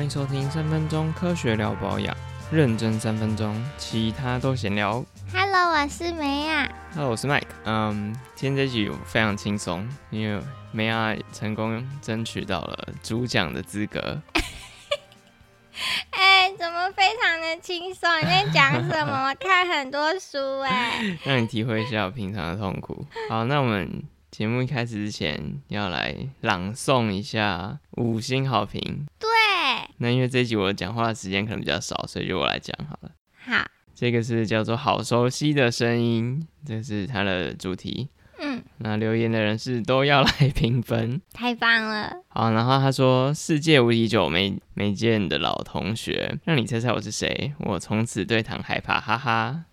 欢迎收听三分钟科学聊保养，认真三分钟，其他都闲聊。Hello，我是梅亚。Hello，我是 Mike。嗯，今天这集非常轻松，因为梅亚成功争取到了主讲的资格。哎、怎么非常的轻松？你在讲什么？我看很多书哎、让你体会一下我平常的痛苦。好，那我们节目一开始之前要来朗诵一下五星好评。对，那因为这一集我讲话的时间可能比较少，所以就我来讲好了。好，这个是叫做“好熟悉的声音”，这是它的主题。嗯，那留言的人是都要来评分。太棒了。好，然后他说：“世界无敌久没没见的老同学，让你猜猜我是谁？我从此对糖害怕，哈哈。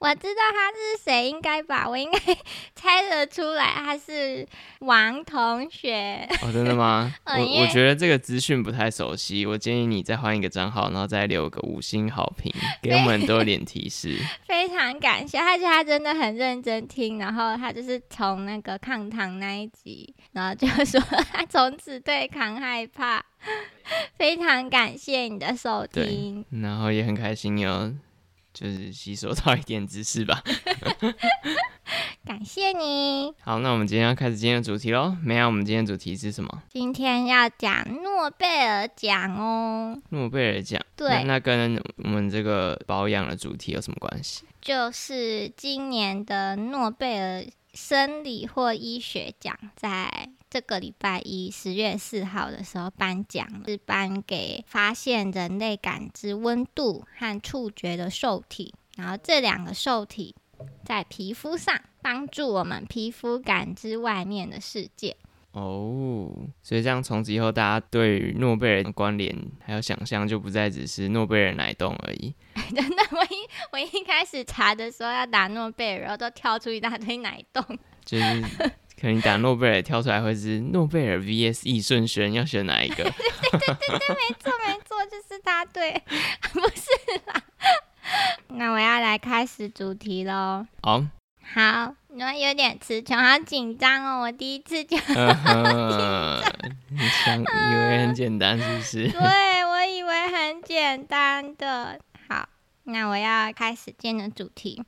我知道他是谁，应该吧？我应该 猜得出来，他是王同学。哦，真的吗？我我觉得这个资讯不太熟悉，我建议你再换一个账号，然后再留个五星好评，给我们多一点提示。非常感谢，而且他真的很认真听，然后他就是从那个抗糖那一集，然后就说他从此对抗害怕，非常感谢你的收听。然后也很开心有就是吸收到一点知识吧。感谢你。好，那我们今天要开始今天的主题喽。没有，我们今天的主题是什么？今天要讲诺贝尔奖哦，诺贝尔奖。对那那跟我们这个保养的主题有什么关系？就是今年的诺贝尔生理或医学奖，在这个礼拜一十月四号的时候颁奖，是颁给发现人类感知温度和触觉的受体，然后这两个受体在皮肤上帮助我们皮肤感知外面的世界。哦，所以这样从此以后，大家对于诺贝尔的关联还有想象，就不再只是诺贝尔奶冻而已。真的，我一我一开始查的时候要打诺贝尔，然后都跳出一大堆奶冻。就是可能打诺贝尔跳出来会是诺贝尔 VS 易顺轩，要选哪一个？对对对对没错没错，就是他对，不是啦。那我要来开始主题喽。好，好，你们有点词穷，好紧张哦。我第一次就，嗯哼，你想以为很简单是不是？对我以为很简单的。好，那我要开始今天的主题，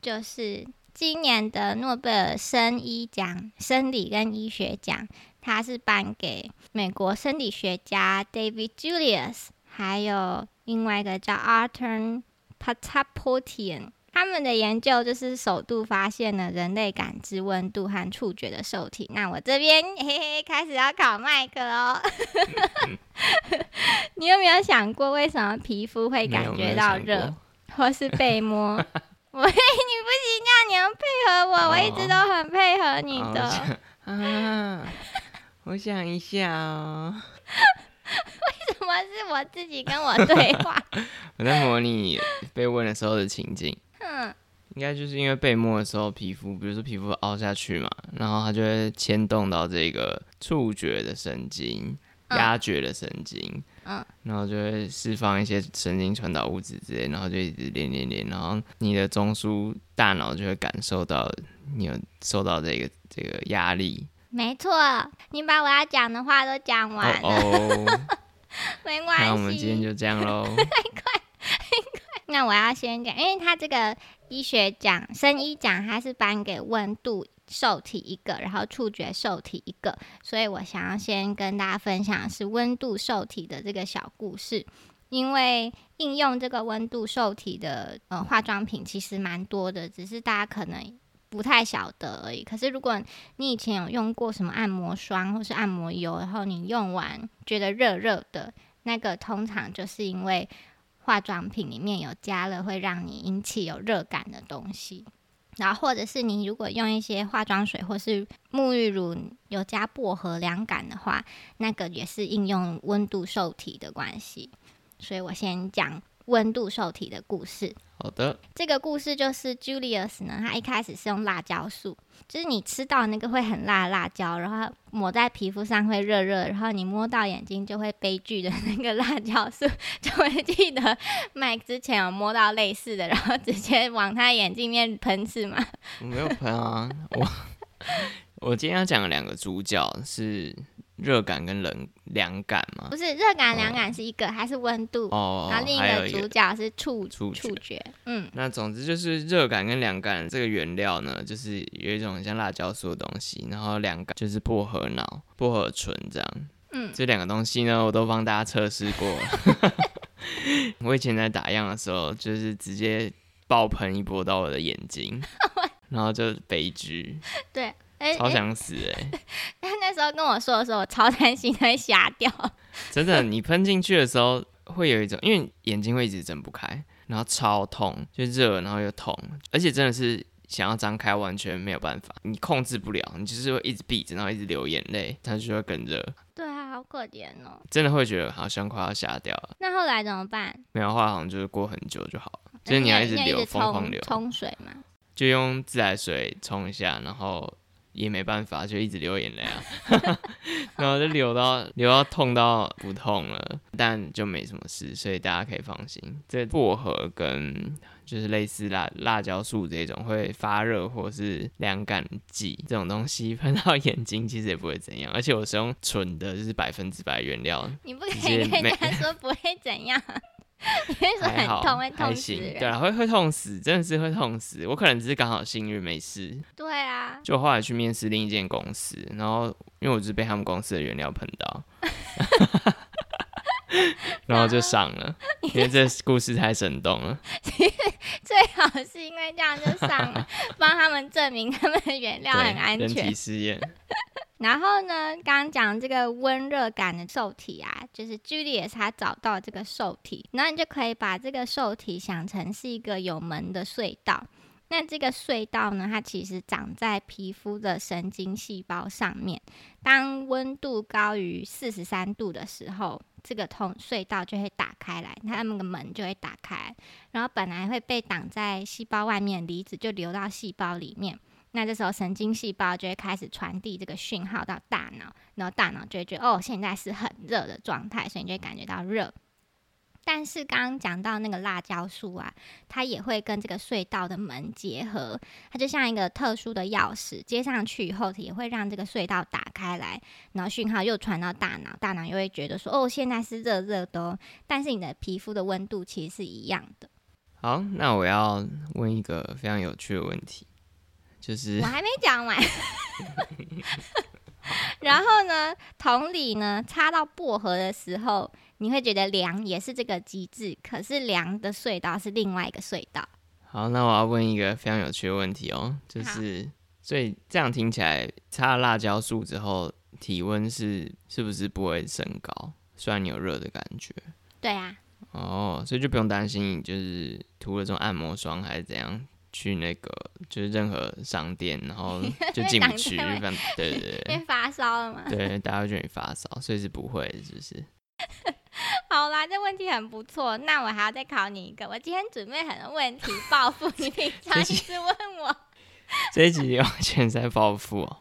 就是今年的诺贝尔生医奖、生理跟医学奖，它是颁给美国生理学家 David Julius，还有另外一个叫 Arthur Patapotian。他们的研究就是首度发现了人类感知温度和触觉的受体。那我这边嘿嘿开始要考麦克哦。你有没有想过，为什么皮肤会感觉到热，或是被摸？我你不行，一直都很配合你的。我想 啊，我想一下哦，什么是我自己跟我对话？我在模拟被问的时候的情景。嗯，应该就是因为被摸的时候，皮肤比如说皮肤凹下去嘛，然后它就会牵动到这个触觉的神经、嗯压觉的神经，嗯，然后就会释放一些神经传导物质之类，然后就一直连连连，然后你的中枢大脑就会感受到你有受到这个这个压力。没错，你把我要讲的话都讲哦完了，哦，没关系。那我们今天就这样喽。那我要先讲，因为他这个医学奖、生医奖，它是颁给温度受体一个，然后触觉受体一个，所以我想要先跟大家分享是温度受体的这个小故事。因为应用这个温度受体的呃化妆品其实蛮多的，只是大家可能不太晓得而已。可是如果你以前有用过什么按摩霜或是按摩油，然后你用完觉得热热的，那个通常就是因为化妆品里面有加了会让你引起有热感的东西。然后或者是你如果用一些化妆水或是沐浴乳有加薄荷凉感的话，那个也是应用温度受体的关系。所以我先讲温度受体的故事。好的，这个故事就是 Julius 呢，他一开始是用辣椒素，就是你吃到那个会很辣的辣椒，然后抹在皮肤上会热热，然后你摸到眼睛就会悲剧的那个辣椒素，就会记得 Mike 之前有摸到类似的，然后直接往他眼睛里面喷是吗？我没有喷啊，我 我今天要讲的两个主角是热感跟冷凉感吗不？是热感、凉感是一个，还是温度？哦，然后另一个主角是触触觉触觉，嗯，那总之就是热感跟凉感这个原料呢，就是有一种像辣椒素的东西，然后凉感就是薄荷脑、薄荷醇这样。嗯这两个东西呢，我都帮大家测试过了。我以前在打样的时候，就是直接爆喷一波到我的眼睛，然后就悲剧，对。哎、超哎想死哎、他那时候跟我说的时候，我超担心他会瞎掉。真的，你喷进去的时候会有一种，因为眼睛会一直睁不开，然后超痛，就热，然后又痛，而且真的是想要张开完全没有办法，你控制不了，你就是会一直闭着，然后一直流眼泪，它就会更热，对啊，好可怜哦。真的会觉得好像快要瞎掉了。那后来怎么办？没有好像就是过很久就好了，就是你要一直流，疯狂流，冲水嘛。就用自来水冲一下，然后。也没办法，就一直流眼泪啊，然后就流到流到痛到不痛了，但就没什么事，所以大家可以放心。这薄荷跟就是类似辣辣椒素这种会发热或是凉感剂这种东西喷到眼睛，其实也不会怎样。而且我是用纯的，就是百分之百原料，你不可以跟人家说不会怎样，你会说很痛，会痛死。人。对啊，会会痛死，真的是会痛死。我可能只是刚好幸运没事。对啊，就后来去面试另一间公司，然后因为我就是被他们公司的原料喷到，然后就上了，因为这故事太生动了。最好是因为这样就上了，帮他们证明他们的原料，很安人体全。试验，然后呢，刚刚讲这个温热感的受体啊，就是 Julius 他找到这个受体，然后你就可以把这个受体想成是一个有门的隧道。那这个隧道呢，它其实长在皮肤的神经细胞上面。当温度高于四十三度的时候，这个通隧道就会打开来，它那个门就会打开，然后本来会被挡在细胞外面离子就流到细胞里面。那这时候神经细胞就会开始传递这个讯号到大脑，然后大脑就会觉得哦，现在是很热的状态，所以你就会感觉到热。但是刚刚讲到那个辣椒素啊，它也会跟这个隧道的门结合，它就像一个特殊的钥匙，接上去以后也会让这个隧道打开来，然后讯号又传到大脑，大脑又会觉得说哦，现在是热热的哦，但是你的皮肤的温度其实是一样的。好，那我要问一个非常有趣的问题，就是我还没讲完。然后呢，同理呢，插到薄荷的时候，你会觉得凉也是这个机制，可是凉的隧道是另外一个隧道。好，那我要问一个非常有趣的问题哦，就是所以这样听起来，擦了辣椒素之后，体温是是不是不会升高？虽然你有热的感觉。对啊，哦，所以就不用担心，你就是涂了这种按摩霜还是怎样，去那个就是任何商店，然后 就进不去，对对对 因为发烧了嘛。对，大家会觉得你发烧，所以是不会的，是不是？好啦，这问题很不错。那我还要再考你一个，我今天准备很多问题报复你，平常一直问我。这一集完全在报复哦。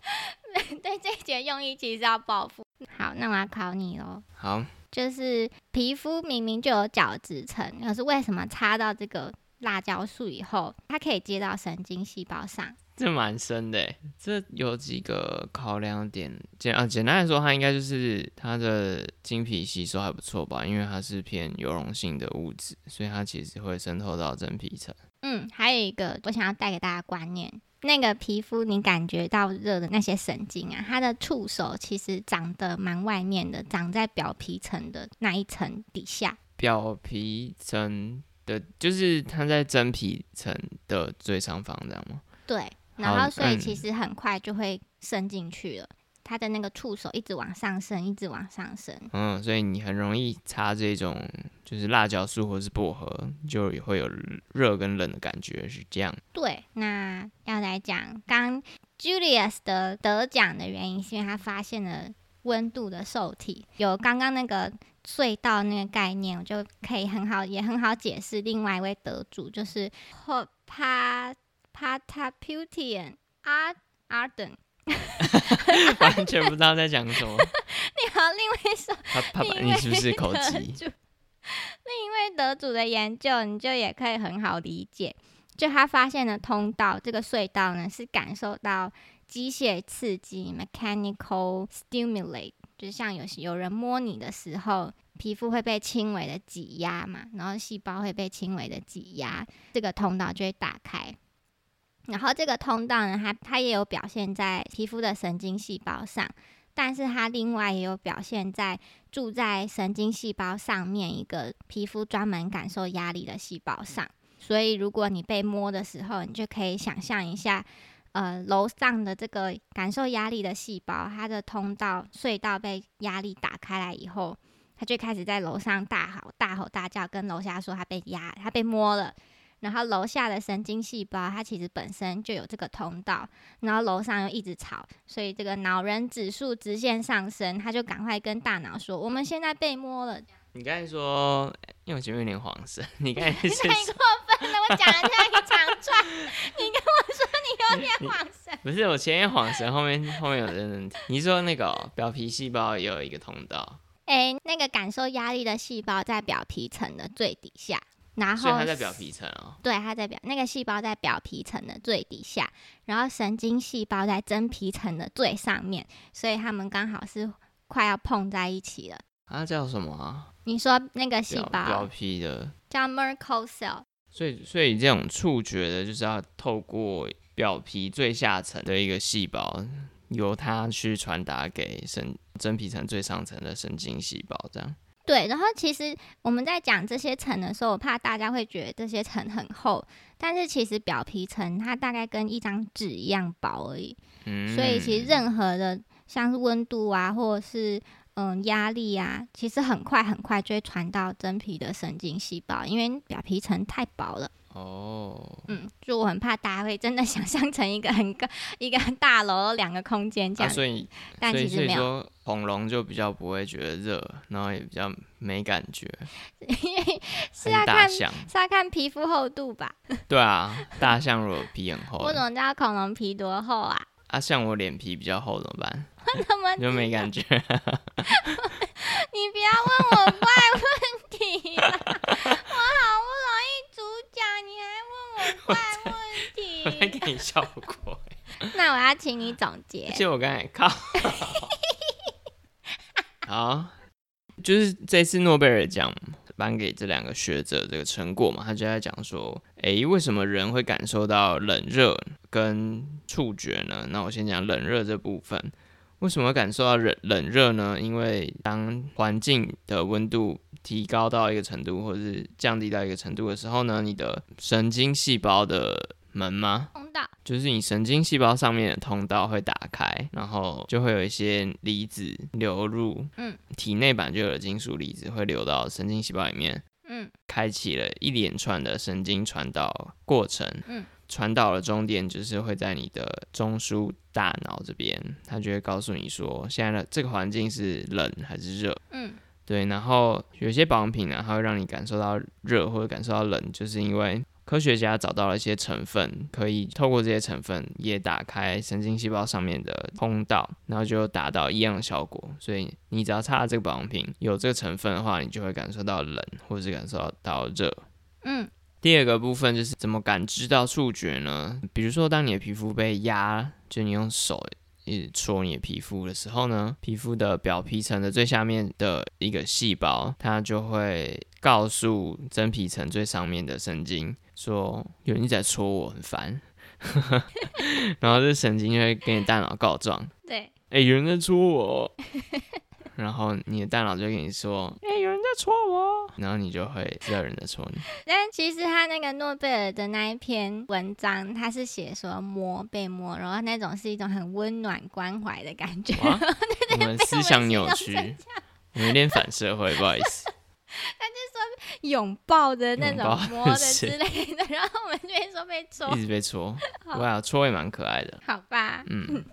对，这一节用意其实是要报复。好，那我要考你喽。好，就是皮肤明明就有角质层，可是为什么擦到这个辣椒素以后，它可以接到神经细胞上？这蛮深的耶，这有几个考量点。简啊，简单来说，它应该就是它的经皮吸收还不错吧，因为它是偏油溶性的物质，所以它其实会渗透到真皮层。嗯，还有一个我想要带给大家观念，那个皮肤你感觉到热的那些神经啊，它的触手其实长得蛮外面的，长在表皮层的那一层底下。表皮层的，就是它在真皮层的最上方，这样吗？对，然后所以嗯其实很快就会伸进去了。它的那个触手一直往上升，一直往上升。嗯，所以你很容易擦这种就是辣椒素或是薄荷，就也会有热跟冷的感觉，是这样。对，那要来讲刚 Julius 的得奖的原因，是因为他发现了温度的受体，有刚刚那个隧道那个概念，我就可以很好也很好解释。另外一位得主就是 Pa Pataputian Ard Arden。完全不知道在讲什么。你好，另外说他爸你是不是口得急？主另一位得主的研究，你就也可以很好理解。就他发现的通道，这个隧道呢是感受到机械刺激 （mechanical stimulate），就像有有人摸你的时候，皮肤会被轻微的挤压嘛，然后细胞会被轻微的挤压，这个通道就会打开。然后这个通道呢，它它也有表现在皮肤的神经细胞上，但是它另外也有表现在住在神经细胞上面一个皮肤专门感受压力的细胞上。所以如果你被摸的时候，你就可以想象一下，呃，楼上的这个感受压力的细胞，它的通道隧道被压力打开来以后，它就开始在楼上大吼大吼大叫，跟楼下说它被压，它被摸了。然后楼下的神经细胞，它其实本身就有这个通道，然后楼上又一直吵，所以这个脑人指数直线上升，它就赶快跟大脑说：“我们现在被摸了。”你刚才说，因为我前面有点黄色，你刚才 是太过分了，我讲了这样一长串，你跟我有点晃神，不是我前面晃神，后面后面有认真听。你说那个哦表皮细胞也有一个通道，哎，那个感受压力的细胞在表皮层的最底下，然后所以它在表皮层哦。对，它在表那个细胞在表皮层的最底下，然后神经细胞在真皮层的最上面，所以它们刚好是快要碰在一起了。它叫什么啊？你说那个细胞表皮的，叫 Merkel cell，所以所以这种触觉的，就是要透过表皮最下层的一个细胞，由它去传达给神真皮层最上层的神经细胞，这样。对。然后其实我们在讲这些层的时候，我怕大家会觉得这些层很厚，但是其实表皮层它大概跟一张纸一样薄而已。嗯，所以其实任何的像是温度啊，或者是嗯压力啊，其实很快很快就会传到真皮的神经细胞，因为表皮层太薄了。哦，嗯，就我很怕大家会真的 想象成一个很高一个大楼两个空间这啊，样，所以但其实没有，恐龙就比较不会觉得热，然后也比较没感觉，因为是要看是象？要看皮肤厚度吧。对啊，大象如果皮很厚我，怎么知道恐龙皮多厚啊？啊，像我脸皮比较厚怎么办？我怎么就没感觉。你不要问我怪问题啦！我好不容易主讲，你还问我怪我在给你效果欸，那我要请你总结就。我刚才靠，好，就是这次诺贝尔奖颁给这两个学者这个成果嘛，他就在讲说，诶，为什么人会感受到冷热跟触觉呢？那我先讲冷热这部分。为什么会感受到冷冷热呢？因为当环境的温度提高到一个程度，或者是降低到一个程度的时候呢，你的神经细胞的门吗？通道，就是你神经细胞上面的通道会打开，然后就会有一些离子流入，嗯，体内本来就有金属离子会流到神经细胞里面，嗯。开启了一连串的神经传导过程，嗯，传导的终点就是会在你的中枢大脑这边，它就会告诉你说，现在的这个环境是冷还是热，嗯对，然后有些保养品呢，它会让你感受到热或者感受到冷，就是因为科学家找到了一些成分，可以透过这些成分也打开神经细胞上面的通道，然后就达到一样的效果。所以你只要擦这个保养品有这个成分的话，你就会感受到冷，或者是感受到热。嗯第二个部分就是怎么感知到触觉呢？比如说，当你的皮肤被压，就你用手一直戳你的皮肤的时候呢，皮肤的表皮层的最下面的一个细胞，它就会告诉真皮层最上面的神经说，有人一直在戳我，很烦。然后这神经就会跟你大脑告状，对，哎、有人在戳我。然后你的大脑就跟你说，哎、有人在戳我，然后你就会知道有人在戳你。但其实他那个诺贝尔的那一篇文章，他是写说摸被摸，然后那种是一种很温暖关怀的感觉。哇，我们思想扭曲有点反社会，不好意思。他就说拥抱的那种摸的是之类的，然后我们就边说被戳一，直被戳，哇，戳也蛮可爱的。好吧？嗯，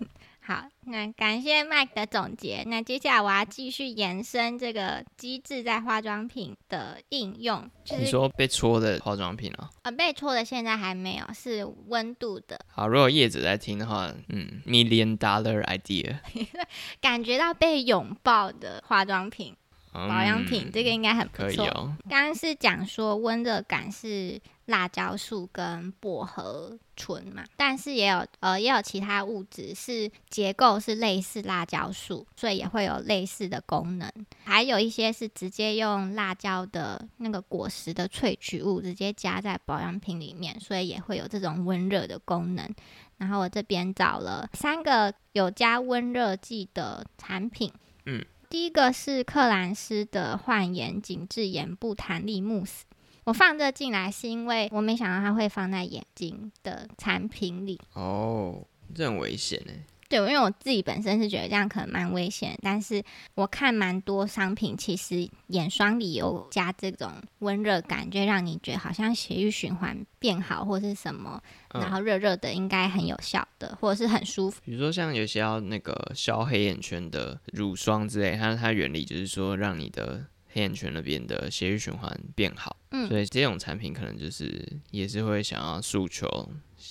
好，那感谢 Mike 的总结。那接下来我要继续延伸这个机制在化妆品的应用，就是你说被戳的化妆品哦。呃被戳的现在还没有，是温度的，好，如果叶子在听的话，嗯，million dollar idea，感觉到被拥抱的化妆品、嗯保养品，这个应该很不错。可以哦。刚刚是讲说温热感是辣椒素跟薄荷醇嘛，但是也有呃也有其他物质是结构是类似辣椒素，所以也会有类似的功能。还有一些是直接用辣椒的那个果实的萃取物直接加在保养品里面，所以也会有这种温热的功能。然后我这边找了三个有加温热剂的产品，嗯，第一个是克兰斯的焕颜紧致眼部弹力慕斯。我放这进来是因为我没想到它会放在眼睛的产品里，哦，这很危险哎。对，因为我自己本身是觉得这样可能蛮危险，但是我看蛮多商品，其实眼霜里有加这种温热感，就让你觉得好像血液循环变好，或是什么，然后热热的应该很有效的，或者是很舒服。比如说像有些要那个消黑眼圈的乳霜之类，它它原理就是说让你的黑眼圈那边的血液循环变好，嗯所以这种产品可能就是也是会想要诉求，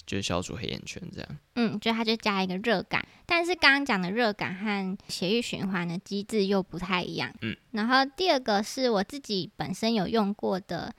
就是消除黑眼圈这样。嗯，就它就加一个热感，但是刚刚讲的热感和血液循环的机制又不太一样。嗯，然后第二个是我自己本身有用过的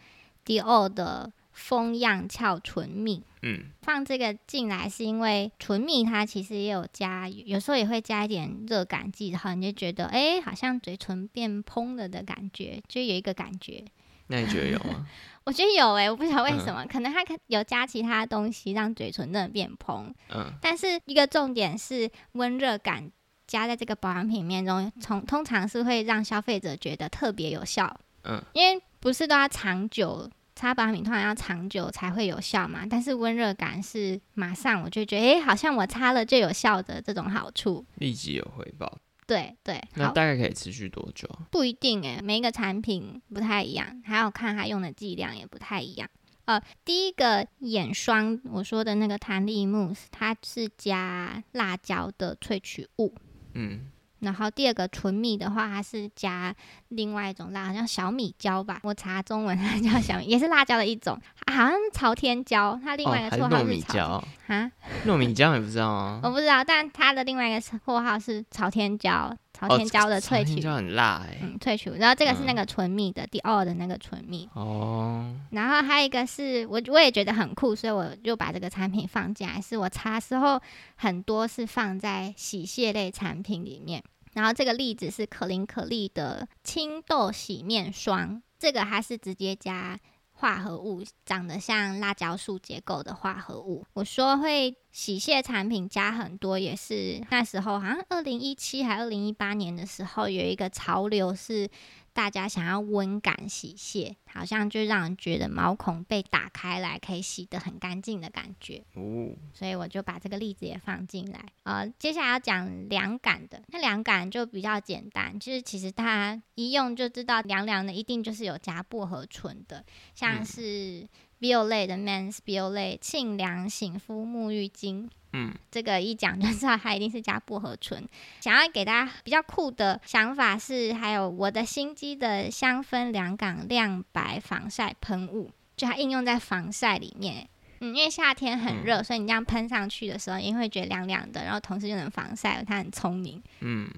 迪奥的风漾翘唇蜜。嗯，放这个进来是因为唇蜜它其实也有加，有时候也会加一点热感剂，然后你就觉得哎，好像嘴唇变嘭了的感觉，就有一个感觉。那你觉得有吗？我觉得有哎、我不知道为什嗯么，可能它可有加其他东西让嘴唇真的变嘭。嗯，但是一个重点是温热感加在这个保养品里面中，从通常是会让消费者觉得特别有效。嗯，因为不是都要长久擦保养品，通常要长久才会有效嘛。但是温热感是马上我就觉得，诶，好像我擦了就有效的这种好处。立即有回报。对对，那大概可以持续多久啊？不一定诶，每一个产品不太一样，还要看它用的剂量也不太一样。呃，第一个眼霜我说的那个弹力慕斯，它是加辣椒的萃取物。嗯，然后第二个纯米的话，它是加另外一种辣，好像小米椒吧。我查中文 它叫小米，也是辣椒的一种，啊好像是朝天椒。它另哦，外一个绰号是朝米椒，啊，糯米椒你不知道吗？我不知道，但它的另外一个绰号是朝天椒，朝哦天椒的朝萃取，很辣哎。嗯，萃取。然后这个是那嗯个纯蜜的，第二的那个纯蜜。哦，然后还有一个是我我也觉得很酷，所以我就把这个产品放进来。是我查的时候很多是放在洗卸类产品里面。然后这个例子是可伶可俐的青豆洗面霜，这个它是直接加化合物，长得像辣椒素结构的化合物。我说会洗卸产品加很多，也是那时候好像二零一七还二零一八年的时候有一个潮流是。大家想要温感洗卸，好像就让人觉得毛孔被打开来，可以洗得很干净的感觉。哦，所以我就把这个例子也放进来。呃，接下来要讲凉感的，那凉感就比较简单，就是其实它一用就知道凉凉的，一定就是有加薄荷醇的，像嗯是 Biolay 的 Men's Biolay 沁凉醒肤沐浴巾。嗯，这个一讲就知道它一定是加薄荷醇。想要给大家比较酷的想法是，还有我的心机的香氛凉感亮白防晒喷雾，就它应用在防晒里面。嗯，因为夏天很热，所以你这样喷上去的时候，也会觉得凉凉的，然后同时又能防晒，它很聪明。嗯，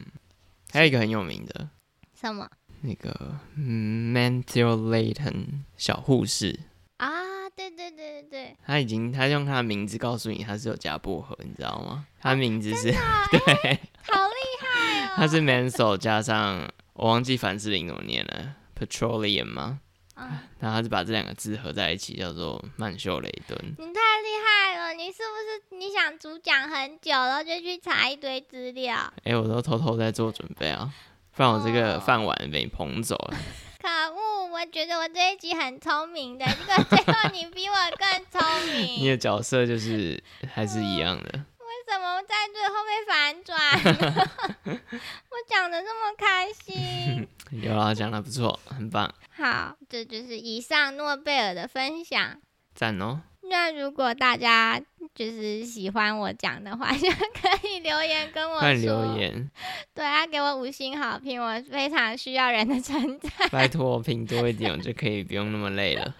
还有一个很有名的什么那个嗯 Mentholatum 小护士，啊？对对他已经他用他的名字告诉你他是有加薄荷，你知道吗？他的名字是、对，好厉害哦！他是 Mansol 加上我忘记凡士林怎么念了，Petroleum 吗？啊然后他是把这两个字合在一起，叫做曼秀雷敦。你太厉害了！你是不是你想主讲很久，然后就去查一堆资料？哎、我都偷偷在做准备啊，不然我这个哦饭碗被你捧走了。可恶！我觉得我这一集很聪明的，结果最后你比我更聪明。你的角色就是还是一样的。为什么在最后被反转？我讲的这么开心。有啦，讲的不错，很棒，好，这就是以上诺贝尔的分享。赞哦。那如果大家就是喜欢我讲的话，就可以留言跟我快说。留言，对啊，给我五星好评，我非常需要人的称赞。拜 托我评多一点，我就可以不用那么累了。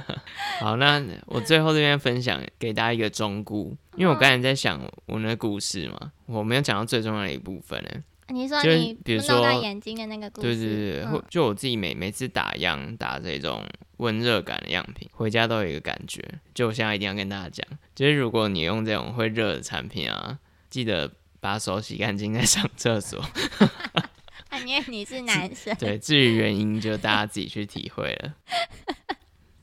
好，那我最后这边分享给大家一个忠告，因为我刚才在想我的故事嘛，我没有讲到最重要的一部分呢。你说就你比如说眼睛的那个故对事，对对对，就我自己每每次打样打这种温热感的样品，回家都有一个感觉。就我现在一定要跟大家讲，就是如果你用这种会热的产品啊，记得把手洗干净再上厕所。啊，因为你是男生，对，至于原因就大家自己去体会了。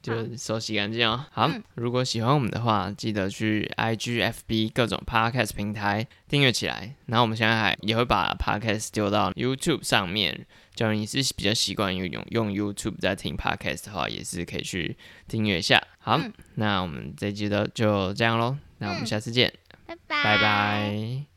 就手洗干净哦。好，嗯如果喜欢我们的话，记得去 IG、FB 各种 Podcast 平台订阅起来。然后我们现在还也会把 Podcast 丢到 YouTube 上面。假如你是比较习惯用用 YouTube 在听 Podcast 的话，也是可以去订阅一下。好，嗯那我们这一集的就这样喽。那我们嗯下次见，拜拜，拜拜